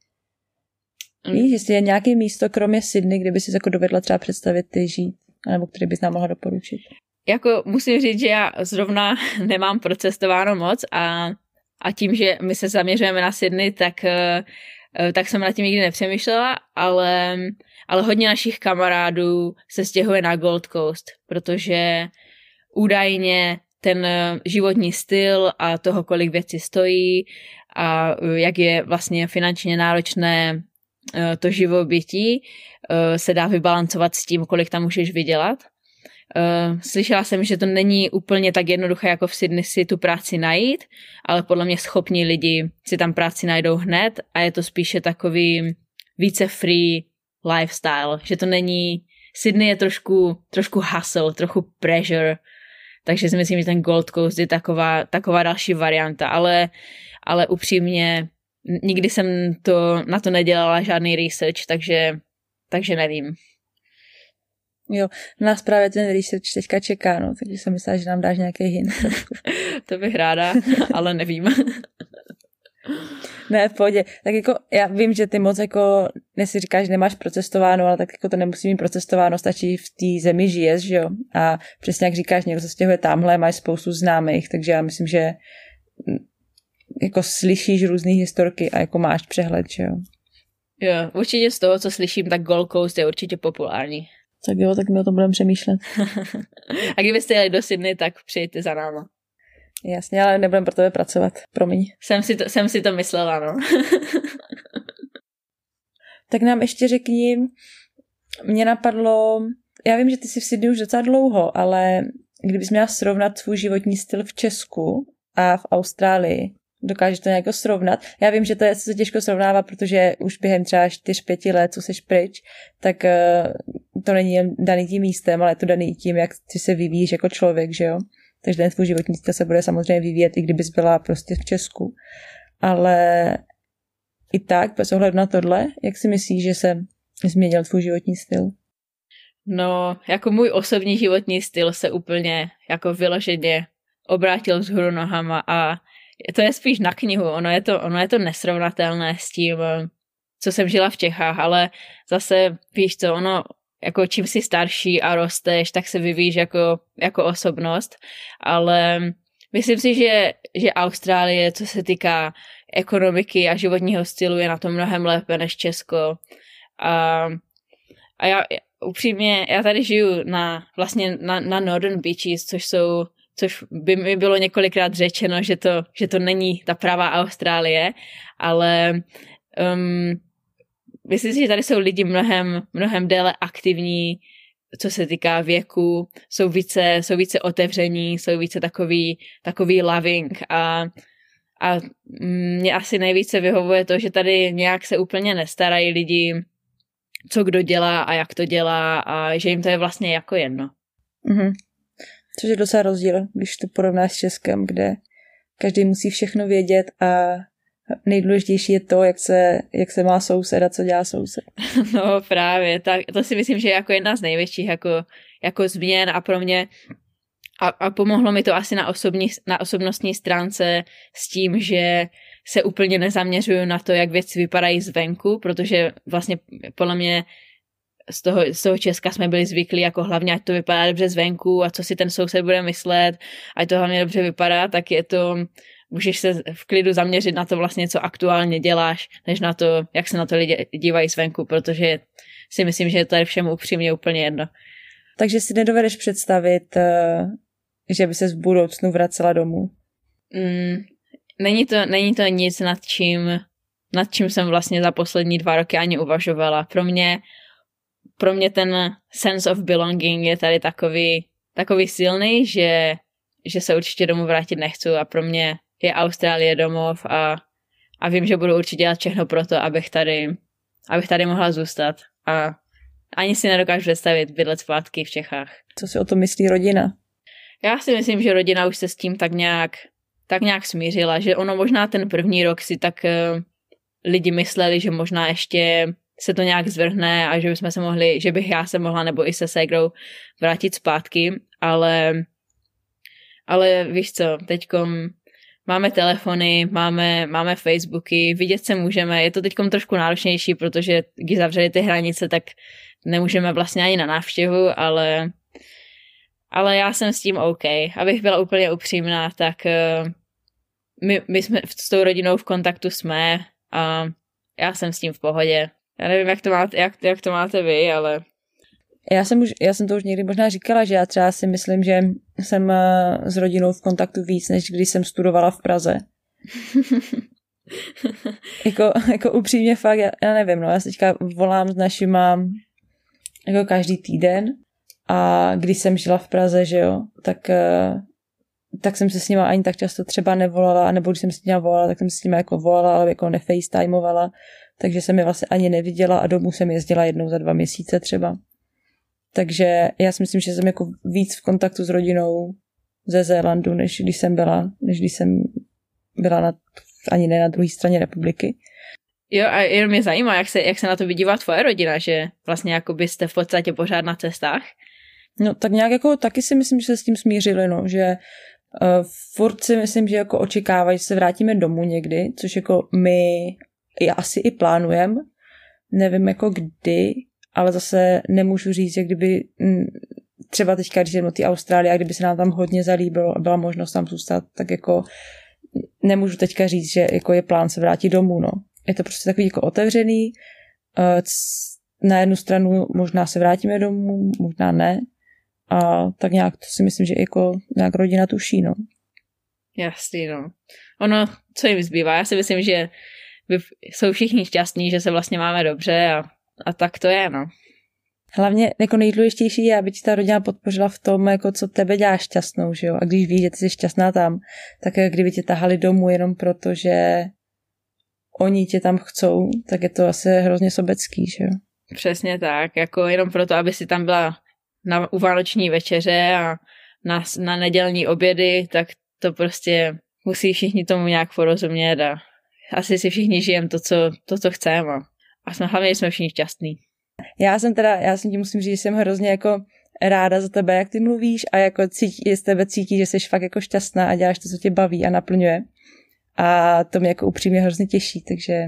Mm. Víš, jestli je nějaké místo, kromě Sydney, kde by si jako dovedla třeba představit ty žít, nebo který bys nám mohla doporučit? Jako musím říct, že já zrovna nemám procestováno moc a, a tím, že my se zaměřujeme na Sydney, tak uh, tak jsem na tím nikdy nepřemýšlela, ale, ale hodně našich kamarádů se stěhuje na Gold Coast, protože údajně ten eh, životní styl a toho, kolik věcí stojí a eh, jak je vlastně finančně náročné to živobytí, se dá vybalancovat s tím, kolik tam můžeš vydělat. Uh, slyšela jsem, že to není úplně tak jednoduché jako v Sydney si tu práci najít, ale podle mě schopní lidi si tam práci najdou hned a je to spíše takový více free lifestyle, že to není, Sydney je trošku, trošku hustle, trochu pressure, takže si myslím, že ten Gold Coast je taková, taková další varianta, ale, ale upřímně nikdy jsem to, na to nedělala žádný research, takže, takže nevím. Jo, nás právě ten research teďka čeká, no, takže jsem myslela, že nám dáš nějaký hint. to bych ráda, ale nevím. ne, v pohodě. Tak jako já vím, že ty moc jako, nesi říkáš, že nemáš procestováno, ale tak jako to nemusí mít procestováno, stačí v té zemi žiješ, že jo. A přesně jak říkáš, někdo se stěhuje tamhle, máš spoustu známých, takže já myslím, že jako slyšíš různé historky a jako máš přehled, že jo. Jo, určitě z toho, co slyším, tak Gold Coast je určitě populární. Tak jo, tak my o tom budeme přemýšlet. a kdybyste jeli do Sydney, tak přijďte za náma. Jasně, ale nebudeme pro tebe pracovat, promiň. Jsem si to, jsem si to myslela, no. tak nám ještě řekni, mě napadlo, já vím, že ty jsi v Sydney už docela dlouho, ale kdybys měla srovnat svůj životní styl v Česku a v Austrálii, dokážeš to nějak srovnat. Já vím, že to je se těžko srovnává, protože už během třeba 4-5 let, co jsi pryč, tak uh, to není jen daný tím místem, ale je to daný tím, jak ty se vyvíjíš jako člověk, že jo. Takže ten tvůj životní styl se bude samozřejmě vyvíjet, i kdybys byla prostě v Česku. Ale i tak, bez ohledu na tohle, jak si myslíš, že se změnil tvůj životní styl? No, jako můj osobní životní styl se úplně jako vyloženě obrátil vzhůru nohama a to je spíš na knihu, ono je to, ono je to nesrovnatelné s tím, co jsem žila v Čechách, ale zase víš co, ono jako čím jsi starší a rosteš, tak se vyvíjíš jako, jako osobnost, ale myslím si, že, že Austrálie, co se týká ekonomiky a životního stylu, je na tom mnohem lépe než Česko. A, a já upřímně, já tady žiju na, vlastně na, na Northern Beaches, což jsou což by mi bylo několikrát řečeno, že to, že to není ta pravá Austrálie, ale um, myslím si, že tady jsou lidi mnohem, mnohem déle aktivní, co se týká věku, jsou více, jsou více otevření, jsou více takový, takový loving a, a mě asi nejvíce vyhovuje to, že tady nějak se úplně nestarají lidi, co kdo dělá a jak to dělá a že jim to je vlastně jako jedno. Mm-hmm. Což je docela rozdíl, když to porovnáš s Českem, kde každý musí všechno vědět a nejdůležitější je to, jak se, jak se má soused a co dělá soused. No právě, tak to si myslím, že je jako jedna z největších jako, jako změn a pro mě a, a pomohlo mi to asi na, osobní, na osobnostní stránce s tím, že se úplně nezaměřuju na to, jak věci vypadají zvenku, protože vlastně podle mě z toho, z toho Česka jsme byli zvyklí jako hlavně, ať to vypadá dobře zvenku a co si ten soused bude myslet, ať to hlavně dobře vypadá, tak je to, můžeš se v klidu zaměřit na to vlastně, co aktuálně děláš, než na to, jak se na to lidi dívají zvenku, protože si myslím, že je všem upřímně úplně jedno. Takže si nedovedeš představit, eh, že by se v budoucnu vracela domů? Mm, není, to, není to nic, nad čím, nad čím jsem vlastně za poslední dva roky ani uvažovala. Pro mě pro mě ten sense of belonging je tady takový, takový silný, že, že se určitě domů vrátit nechci a pro mě je Austrálie domov a, a vím, že budu určitě dělat všechno pro to, abych tady, abych tady mohla zůstat a ani si nedokážu představit bydlet zpátky v Čechách. Co si o to myslí rodina? Já si myslím, že rodina už se s tím tak nějak, tak nějak smířila, že ono možná ten první rok si tak uh, lidi mysleli, že možná ještě se to nějak zvrhne a že bychom se mohli, že bych já se mohla nebo i se Segrou vrátit zpátky, ale ale víš co, teďkom máme telefony, máme, máme Facebooky, vidět se můžeme, je to teďkom trošku náročnější, protože když zavřeli ty hranice, tak nemůžeme vlastně ani na návštěvu, ale ale já jsem s tím OK. Abych byla úplně upřímná, tak uh, my, my jsme s tou rodinou v kontaktu jsme a já jsem s tím v pohodě. Já nevím, jak to máte, jak, jak to máte vy, ale... Já jsem, už, já jsem to už někdy možná říkala, že já třeba si myslím, že jsem eh, s rodinou v kontaktu víc, než když jsem studovala v Praze. jako, jako upřímně fakt, já, já nevím, no, já se teďka volám s našima jako každý týden a když jsem žila v Praze, že jo, tak, eh, tak jsem se s nima ani tak často třeba nevolala, nebo když jsem s nima volala, tak jsem se s nima jako volala, ale jako nefacetimeovala, takže jsem je vlastně ani neviděla a domů jsem jezdila jednou za dva měsíce třeba. Takže já si myslím, že jsem jako víc v kontaktu s rodinou ze Zélandu, než když jsem byla, než když jsem byla na, ani ne na druhé straně republiky. Jo, a jenom mě zajímá, jak se, jak se na to vydívá tvoje rodina, že vlastně jako byste v podstatě pořád na cestách. No tak nějak jako taky si myslím, že se s tím smířili, no, že uh, furt si myslím, že jako očekávají, že se vrátíme domů někdy, což jako my i asi i plánujem. Nevím jako kdy, ale zase nemůžu říct, že kdyby mm, třeba teďka, když jdeme do té Austrálie a kdyby se nám tam hodně zalíbilo a byla možnost tam zůstat, tak jako nemůžu teďka říct, že jako je plán se vrátit domů, no. Je to prostě takový jako otevřený, eh, na jednu stranu možná se vrátíme domů, možná ne, a tak nějak to si myslím, že jako nějak rodina tuší, no. Jasný, no. Ono, co jim zbývá, já si myslím, že jsou všichni šťastní, že se vlastně máme dobře a, a tak to je, no. Hlavně jako nejdůležitější je, aby ti ta rodina podpořila v tom, jako co tebe dělá šťastnou, že jo? A když víš, že ty jsi šťastná tam, tak kdyby tě tahali domů jenom proto, že oni tě tam chcou, tak je to asi hrozně sobecký, že jo? Přesně tak, jako jenom proto, aby si tam byla na, u vánoční večeře a na, na nedělní obědy, tak to prostě musí všichni tomu nějak porozumět a asi si všichni žijeme to, co, to, co chceme a jsme hlavně jsme všichni šťastní. Já jsem teda, já jsem ti musím říct, že jsem hrozně jako ráda za tebe, jak ty mluvíš a jako cítí, z tebe cítí, že jsi fakt jako šťastná a děláš to, co tě baví a naplňuje. A to mě jako upřímně hrozně těší, takže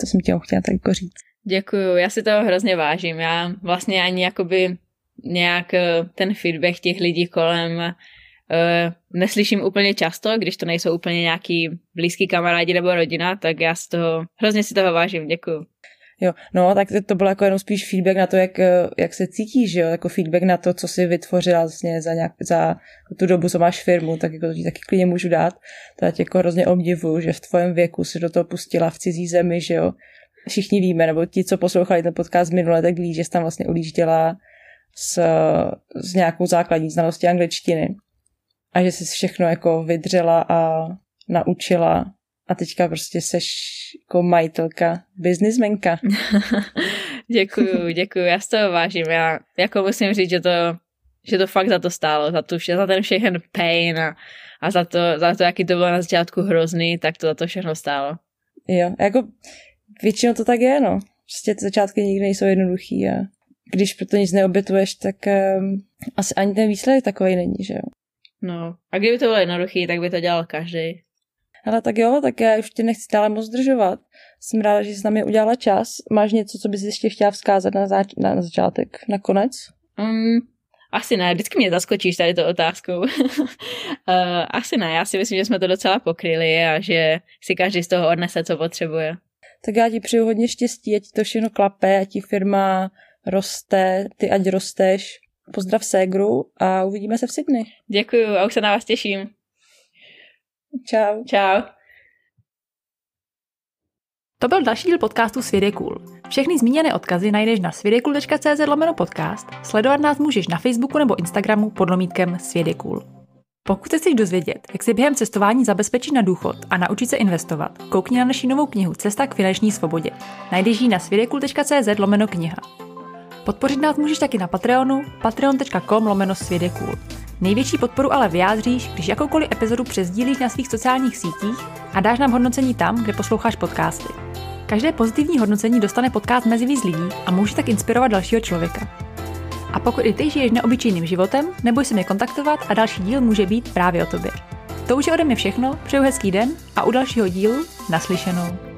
to jsem ti chtěla tak jako říct. Děkuju, já si toho hrozně vážím. Já vlastně ani jakoby nějak eh, ten feedback těch lidí kolem uh, neslyším úplně často, když to nejsou úplně nějaký blízký kamarádi nebo rodina, tak já z toho, hrozně si toho vážím, děkuju. Jo, no, tak to bylo jako jenom spíš feedback na to, jak, eh, jak se cítíš, jo, jako feedback na to, co jsi vytvořila vlastně za, nějak, za tu dobu, co máš firmu, tak jako to ti taky klidně můžu dát. To já tě jako hrozně obdivuju, že v tvém věku si do toho pustila v cizí zemi, že jo. Všichni víme, nebo ti, co poslouchali ten podcast minule, tak ví, že jsi tam vlastně ulížděla s, s nějakou základní znalostí angličtiny. A že jsi všechno jako vydřela a naučila a teďka prostě seš jako majitelka, biznismenka. děkuju, děkuju, já z toho vážím. Já jako musím říct, že to, že to fakt za to stálo, za, tu, za ten všechen pain a, a za, to, za to, jaký to bylo na začátku hrozný, tak to za to všechno stálo. Jo, jako většinou to tak je, no. Prostě ty začátky nikdy nejsou jednoduchý a když proto nic neobětuješ, tak um, asi ani ten výsledek takový není, že jo. No, a kdyby to bylo jednoduchý, tak by to dělal každý. Ale tak jo, tak já už tě nechci dále moc zdržovat. Jsem ráda, že jsi s námi udělala čas. Máš něco, co bys ještě chtěla vzkázat na, zač- na, na začátek, na konec? Um, asi ne, vždycky mě zaskočíš tady to otázkou. uh, asi ne, já si myslím, že jsme to docela pokryli a že si každý z toho odnese, co potřebuje. Tak já ti přeju hodně štěstí, ať ti to všechno klape, ať ti firma roste, ty ať rosteš. Pozdrav Ségru a uvidíme se v Sydney. Děkuju a už se na vás těším. Čau. Čau. To byl další díl podcastu Svět je cool. Všechny zmíněné odkazy najdeš na svědekul.cz lomeno podcast, sledovat nás můžeš na Facebooku nebo Instagramu pod lomítkem Svět je cool. Pokud se chceš dozvědět, jak si během cestování zabezpečit na důchod a naučit se investovat, koukni na naši novou knihu Cesta k finanční svobodě. Najdeš ji na svědekul.cz lomeno kniha. Podpořit nás můžeš taky na Patreonu patreon.com lomeno svědekul. Největší podporu ale vyjádříš, když jakoukoliv epizodu přezdílíš na svých sociálních sítích a dáš nám hodnocení tam, kde posloucháš podcasty. Každé pozitivní hodnocení dostane podcast mezi víc lidí a může tak inspirovat dalšího člověka. A pokud i ty žiješ neobyčejným životem, neboj se mě kontaktovat a další díl může být právě o tobě. To už je ode mě všechno, přeju hezký den a u dalšího dílu naslyšenou.